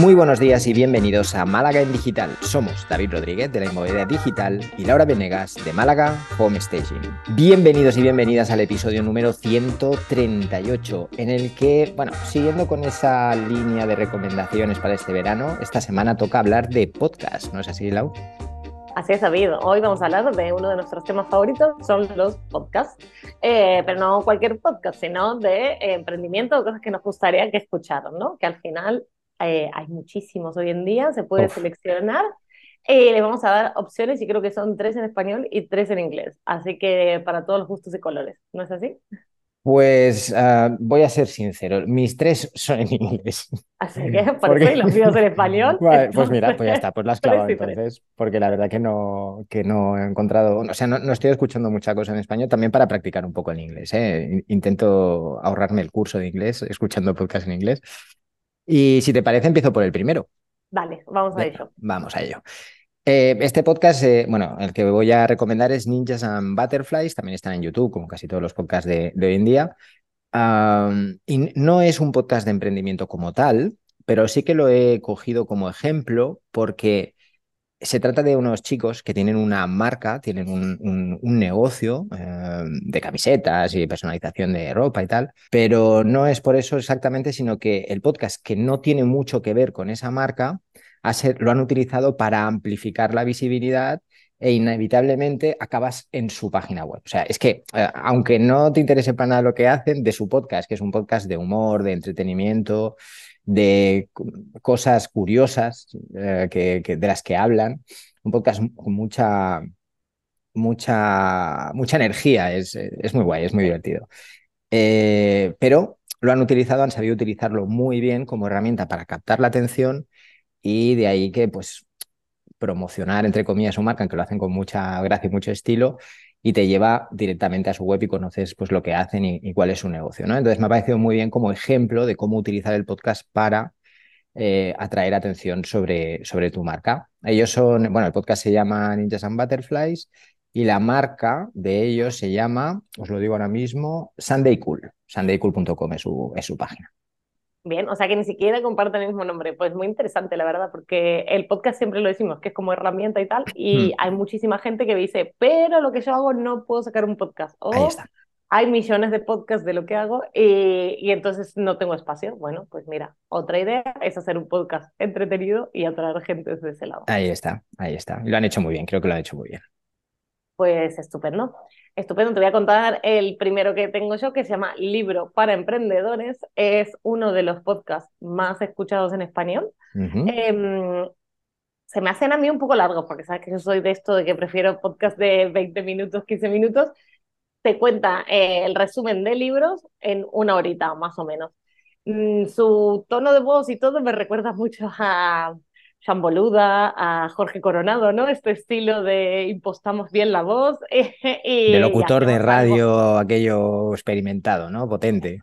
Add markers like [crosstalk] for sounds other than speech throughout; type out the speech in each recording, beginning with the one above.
Muy buenos días y bienvenidos a Málaga en Digital. Somos David Rodríguez de la Inmobiliaria Digital y Laura Venegas de Málaga Home Staging. Bienvenidos y bienvenidas al episodio número 138, en el que, bueno, siguiendo con esa línea de recomendaciones para este verano, esta semana toca hablar de podcast, ¿no es así, Lau? Así es, David. Hoy vamos a hablar de uno de nuestros temas favoritos, son los podcasts. Eh, pero no cualquier podcast, sino de eh, emprendimiento, cosas que nos gustaría que escucharan, ¿no? Que al final eh, hay muchísimos hoy en día, se puede seleccionar. Eh, les vamos a dar opciones y creo que son tres en español y tres en inglés. Así que para todos los gustos y colores, ¿no es así? Pues uh, voy a ser sincero, mis tres son en inglés. Así [laughs] que por porque... eso los míos en [laughs] español. Vale, pues mira, pues ya está, pues las [laughs] clavado entonces, porque la verdad que no, que no he encontrado, o sea, no, no, estoy escuchando mucha cosa en español, también para practicar un poco el inglés. ¿eh? Intento ahorrarme el curso de inglés escuchando podcast en inglés. Y si te parece, empiezo por el primero. Vale, vamos a ello. Vamos a ello. Eh, este podcast, eh, bueno, el que voy a recomendar es Ninjas and Butterflies, también están en YouTube, como casi todos los podcasts de, hoy en día. y no es un podcast de emprendimiento como tal, pero sí que lo he cogido como ejemplo porque se trata de unos chicos que tienen una marca, tienen un, negocio eh, de camisetas y personalización de ropa y tal, pero no es por eso exactamente, sino que el podcast que no tiene mucho que ver con esa marca, lo han utilizado para amplificar la visibilidad e inevitablemente acabas en su página web. O sea, es que eh, aunque no te interese para nada lo que hacen, de su podcast, que es un podcast de humor, de entretenimiento, de cosas curiosas eh, que, de las que hablan. Un podcast con mucha, mucha, mucha energía, es, es muy guay, es muy divertido. Eh, pero lo han utilizado, han sabido utilizarlo muy bien como herramienta para captar la atención y de ahí que pues promocionar, entre comillas, su marca, que lo hacen con mucha gracia y mucho estilo, y te lleva directamente a su web y conoces pues lo que hacen y, cuál es su negocio. ¿no? Entonces me ha parecido muy bien como ejemplo de cómo utilizar el podcast para eh, atraer atención sobre, sobre tu marca. Ellos son, bueno, el podcast se llama Ninjas and Butterflies y la marca de ellos se llama, os lo digo ahora mismo, Sunday Cool. SundayCool.com es su, es su página. Bien, o sea que ni siquiera comparten el mismo nombre. Pues muy interesante, la verdad, porque el podcast siempre lo decimos que es como herramienta y tal, y mm. hay muchísima gente que dice, pero lo que yo hago no puedo sacar un podcast. O Ahí está. Hay millones de podcasts de lo que hago y, y, entonces no tengo espacio. Bueno, pues mira, otra idea es hacer un podcast entretenido y atraer gente desde ese lado. Ahí está, ahí está. Lo han hecho muy bien, creo que lo han hecho muy bien. Pues estupendo. Estupendo, te voy a contar el primero que tengo yo, que se llama Libro para Emprendedores. Es uno de los podcasts más escuchados en español. Em, se me hacen a mí un poco largos, porque sabes que yo soy de esto de que prefiero podcast de 20 minutos, 15 minutos. Te cuenta eh, el resumen de libros en una horita, más o menos. Mm, su tono de voz y todo me recuerda mucho a Jean Boluda, a Jorge Coronado, ¿no? Este estilo de impostamos bien la voz. [laughs] de locutor de radio, aquello experimentado, ¿no? Potente.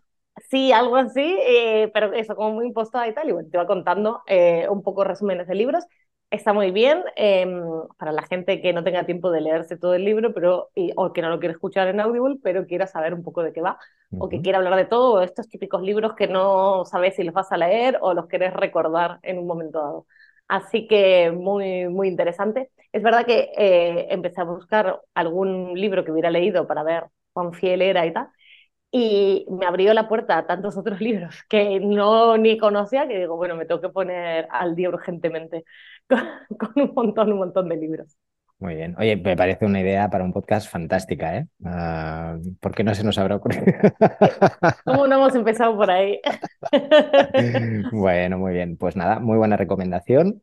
Sí, algo así, eh, pero eso, como muy impostada y tal. Y bueno, te va contando eh, un poco resúmenes de libros. Está muy bien em, para la gente que no tenga tiempo de leerse todo el libro, pero o que no lo quiere escuchar en Audible, pero quiera saber un poco de qué va, o que quiera hablar de todo, estos típicos libros que no sabes si los vas a leer o los querés recordar en un momento dado. Así que muy, muy interesante. Es verdad que eh, empecé a buscar algún libro que hubiera leído para ver cuán fiel era y tal, y me abrió la puerta a tantos [laughs] otros libros que no ni conocía que digo, bueno, me tengo que poner al día urgentemente [laughs] con un montón, un montón de libros. Muy bien. Oye, me parece una idea para un podcast fantástica, ¿eh? Uh, ¿Por qué no se nos habrá ocurrido? [laughs] ¿Cómo no hemos empezado por ahí? [laughs] bueno, muy bien. Pues nada, muy buena recomendación.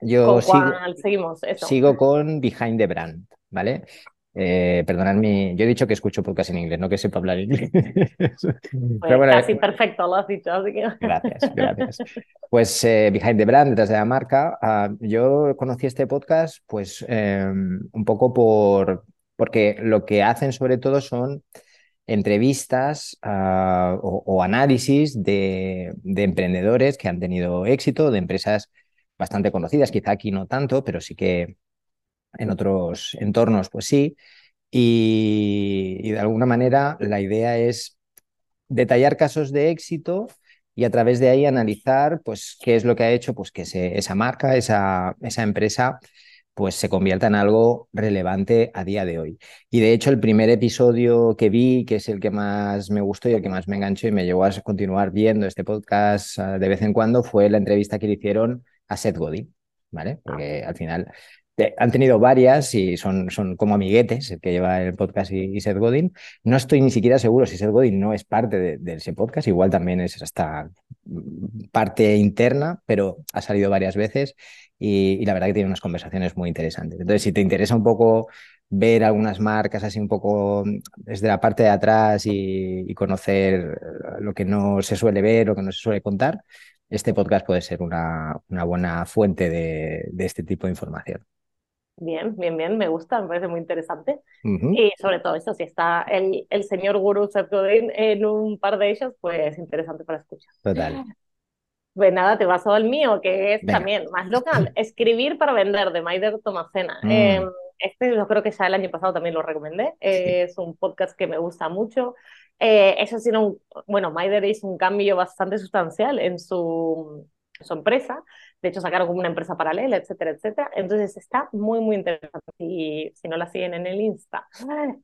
Yo sigo, seguimos eso. sigo con Behind the Brand, ¿vale? Eh, perdonadme, yo he dicho que escucho podcast en inglés, no que sepa hablar inglés. [laughs] Pues casi perfecto, lo has dicho. Así que... Gracias, [laughs] gracias. Pues eh, Behind the Brand, detrás de la marca, uh, yo conocí este podcast pues eh, un poco por, porque lo que hacen sobre todo son entrevistas uh, o, o, análisis de, de, emprendedores que han tenido éxito, de empresas bastante conocidas, quizá aquí no tanto, pero sí que en otros entornos, pues sí. Y, de alguna manera la idea es detallar casos de éxito y a través de ahí analizar pues qué es lo que ha hecho pues que esa marca, esa, esa empresa pues se convierta en algo relevante a día de hoy. Y de hecho el primer episodio que vi, que es el que más me gustó y el que más me enganchó y me llevó a continuar viendo este podcast ah, de vez en cuando, fue la entrevista que le hicieron a Seth Godin, ¿vale? Porque al final han tenido varias y son, son como amiguetes, el que lleva el podcast y, Seth Godin. No estoy ni siquiera seguro si Seth Godin no es parte de, ese podcast, igual también es hasta parte interna, pero ha salido varias veces y, la verdad que tiene unas conversaciones muy interesantes. Entonces, si te interesa un poco ver algunas marcas así un poco desde la parte de atrás y, conocer lo que no se suele ver, lo que no se suele contar, este podcast puede ser una, una buena fuente de este tipo de información. Bien, bien, bien, me gusta, me parece muy interesante. Y sobre todo eso, si está el, el señor Guru Godin en un par de ellos, pues interesante para escuchar. Total. [gasps] Pues nada, te paso al mío, que es también más local. [clears throat] Escribir para vender, de Maider Tomacena. Mm. Em, este yo creo que ya el año pasado también lo recomendé. Es un podcast que me gusta mucho. Eh, eso sí, un, bueno, Maider hizo un cambio bastante sustancial en su, su empresa de hecho, sacaron como una empresa paralela, etcétera, etcétera. Entonces está muy, muy interesante. Y si no la siguen en el Insta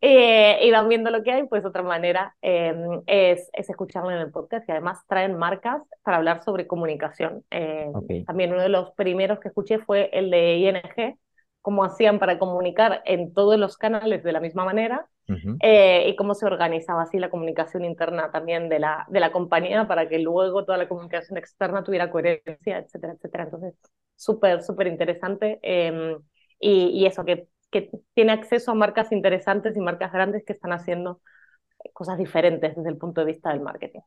eh, y van viendo lo que hay, pues otra manera em, es, es escucharlo en el podcast. Y además traen marcas para hablar sobre comunicación. Eh, también uno de los primeros que escuché fue el de ING, cómo hacían para comunicar en todos los canales de la misma manera eh, y cómo se organizaba así la comunicación interna también de la, de la compañía para que luego toda la comunicación externa tuviera coherencia, etcétera, etcétera. Entonces, súper, súper interesante em, y, y, eso, que, que tiene acceso a marcas interesantes y marcas grandes que están haciendo cosas diferentes desde el punto de vista del marketing.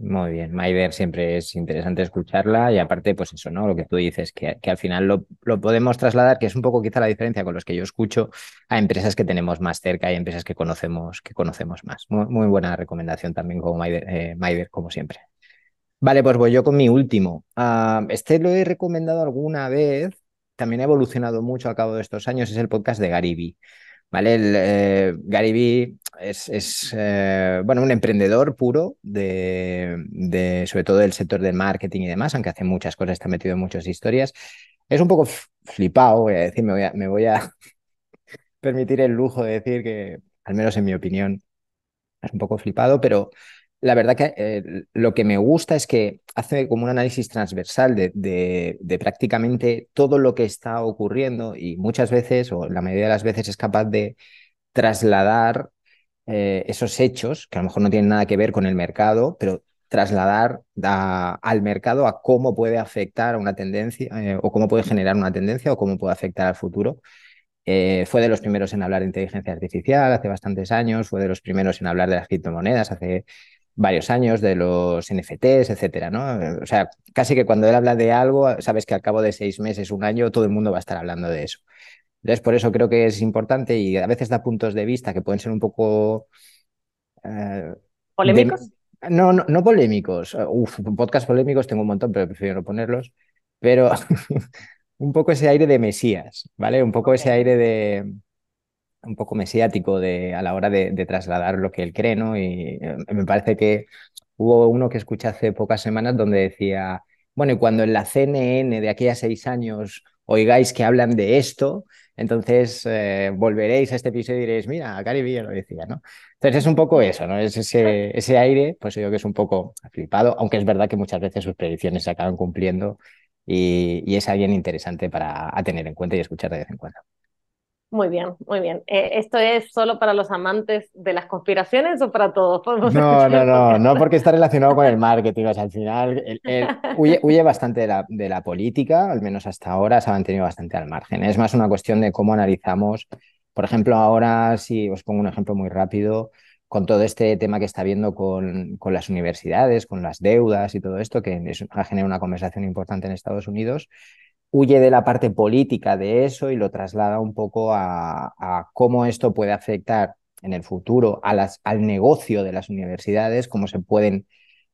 Muy bien, Maider siempre es interesante escucharla y aparte, pues eso, ¿no? Lo que tú dices, que, que al final lo, lo, podemos trasladar, que es un poco quizá la diferencia con los que yo escucho, a empresas que tenemos más cerca y empresas que conocemos, que conocemos más. Muy, buena recomendación también como Maider, eh, como siempre. Vale, pues voy yo con mi último. Ah, este lo he recomendado alguna vez, también ha evolucionado mucho al cabo de estos años, es el podcast de Gary ¿vale? El, eh, Gary es, eh, bueno, un emprendedor puro, de, sobre todo del sector del marketing y demás, aunque hace muchas cosas, está metido en muchas historias. Es un poco flipado, voy a decir, me voy a, me voy a [laughs] permitir el lujo de decir que, al menos en mi opinión, es un poco flipado, pero la verdad que eh, lo que me gusta es que hace como un análisis transversal de, de, prácticamente todo lo que está ocurriendo y muchas veces, o la mayoría de las veces, es capaz de trasladar eh, esos hechos, que a lo mejor no tienen nada que ver con el mercado, pero trasladar al mercado a cómo puede afectar a una tendencia eh, o cómo puede generar una tendencia o cómo puede afectar al futuro. fue de los primeros en hablar de inteligencia artificial hace bastantes años, fue de los primeros en hablar de las criptomonedas hace varios años de los NFTs, etcétera, ¿no? O sea, casi que cuando él habla de algo, sabes que al cabo de seis meses, un año, todo el mundo va a estar hablando de eso. Entonces, por eso creo que es importante y a veces da puntos de vista que pueden ser un poco... Eh, ¿Polémicos? No, no, no, polémicos. Uf, podcast polémicos tengo un montón, pero prefiero no ponerlos. Pero [laughs] un poco ese aire de Mesías, ¿vale? Un poco ese aire de un poco mesiático de, a la hora de, trasladar lo que él cree, ¿no? Y eh, me parece que hubo uno que escuché hace pocas semanas donde decía, bueno, y cuando en la CNN de aquí a seis años oigáis que hablan de esto, entonces eh, volveréis a este episodio y diréis, mira, Cari Villa lo decía, ¿no? Entonces es un poco eso, ¿no? Es ese, ese aire, pues yo creo que es un poco flipado, aunque es verdad que muchas veces sus predicciones se acaban cumpliendo y, y es alguien interesante para a tener en cuenta y escuchar de vez en cuando. Muy bien, muy bien. Eh, ¿Esto es solo para los amantes de las conspiraciones o para todos? No, no, no, [laughs] no porque está relacionado con el marketing. O sea, al final huye, bastante de la, de la, política, al menos hasta ahora se ha mantenido bastante al margen. Es más una cuestión de cómo analizamos, por ejemplo, ahora, si os pongo un ejemplo muy rápido, con todo este tema que está viendo con, con las universidades, con las deudas y todo esto, que ha generado una conversación importante en Estados Unidos huye de la parte política de eso y lo traslada un poco a, cómo esto puede afectar en el futuro al negocio de las universidades, cómo se pueden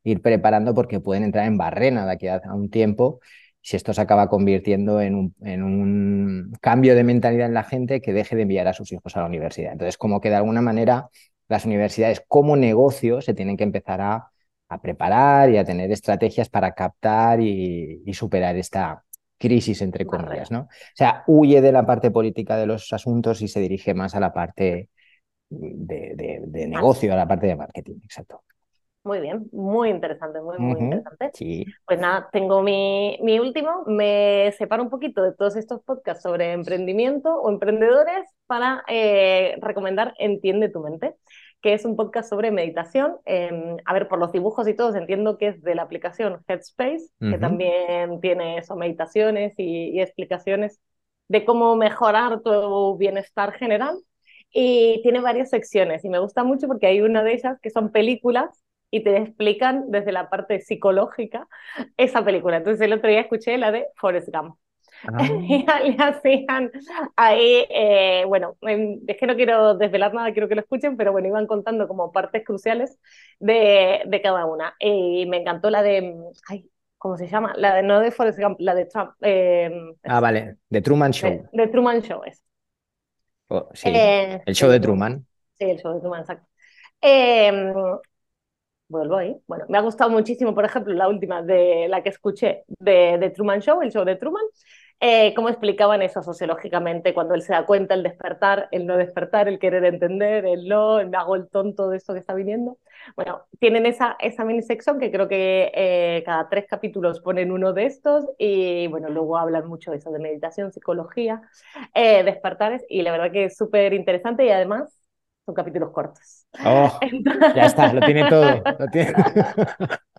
ir preparando porque pueden entrar en barrena de aquí a un tiempo si esto se acaba convirtiendo en un, cambio de mentalidad en la gente que deje de enviar a sus hijos a la universidad. Entonces, como que de alguna manera las universidades como negocio se tienen que empezar a a preparar y a tener estrategias para captar y, superar esta crisis, entre comillas, ¿no? O sea, huye de la parte política de los asuntos y se dirige más a la parte de, de negocio, a la parte de marketing, exacto. Muy bien, muy interesante, muy, muy interesante. Sí. Pues nada, tengo mi, mi último, me separo un poquito de todos estos podcasts sobre emprendimiento o emprendedores para eh, recomendar Entiende tu mente, que es un podcast sobre meditación. Em, a ver, por los dibujos y todos entiendo que es de la aplicación Headspace, que también tiene eso, meditaciones y, y explicaciones de cómo mejorar tu bienestar general. Y tiene varias secciones y me gusta mucho porque hay una de ellas que son películas y te explican desde la parte psicológica esa película. Entonces el otro día escuché la de Forrest Gump. Ah. y le hacían ahí, eh, bueno, es que no quiero desvelar nada, quiero que lo escuchen, pero bueno, iban contando como partes cruciales de, de cada una. Y me encantó la de, ay, ¿cómo se llama? La de, no de Forrest Gump, la de Trump. Eh, ah, vale, de Truman Show. De, Truman Show, es. Oh, sí, eh, el show de Truman. Sí, el show de Truman, exacto. Eh, vuelvo ahí. Bueno, me ha gustado muchísimo, por ejemplo, la última de la que escuché de, de Truman Show, el show de Truman, eh, cómo explicaban eso sociológicamente, cuando él se da cuenta, el despertar, el no despertar, el querer entender, el no, el me hago el tonto de esto que está viniendo. Bueno, tienen esa, esa mini sección que creo que eh, cada tres capítulos ponen uno de estos y bueno, luego hablan mucho de eso, de meditación, psicología, eh, despertares y la verdad que es súper interesante y además son capítulos cortos. Oh, ya está, lo tiene todo. tiene... [laughs]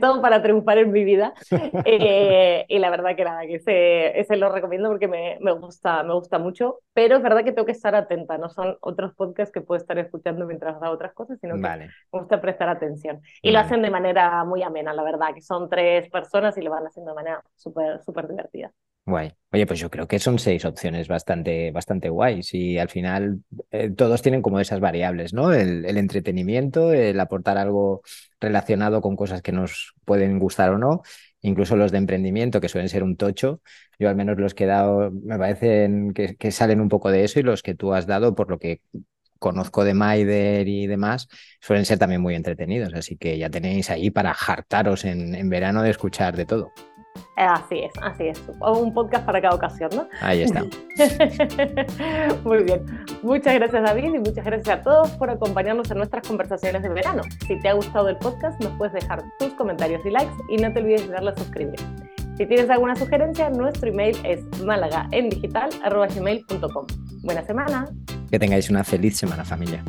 todo para triunfar en mi vida. [laughs] Eh, y la verdad que nada, que ese, ese lo recomiendo porque me, me, gusta, me gusta mucho. Pero es verdad que tengo que estar atenta. No son otros podcasts que puedo estar escuchando mientras hago otras cosas, sino que me gusta prestar atención. Y lo hacen de manera muy amena, la verdad, que son tres personas y lo van haciendo de manera súper, súper divertida. Guay. Oye, pues yo creo que son seis opciones bastante, bastante guays y al final eh, todos tienen como esas variables, ¿no? El, entretenimiento, el aportar algo relacionado con cosas que nos pueden gustar o no, incluso los de emprendimiento que suelen ser un tocho. Yo al menos los que he dado me parecen que, que salen un poco de eso y los que tú has dado, por lo que conozco de Maider y demás, suelen ser también muy entretenidos. Así que ya tenéis ahí para hartaros en, en verano de escuchar de todo. Así es, así es. Un podcast para cada ocasión, ¿no? Ahí está. [laughs] Muy bien. Muchas gracias David y muchas gracias a todos por acompañarnos en nuestras conversaciones de verano. Si te ha gustado el podcast, nos puedes dejar tus comentarios y likes y no te olvides de darle a suscribir. Si tienes alguna sugerencia, nuestro email es malagaendigital.com. Buena semana. Que tengáis una feliz semana familia.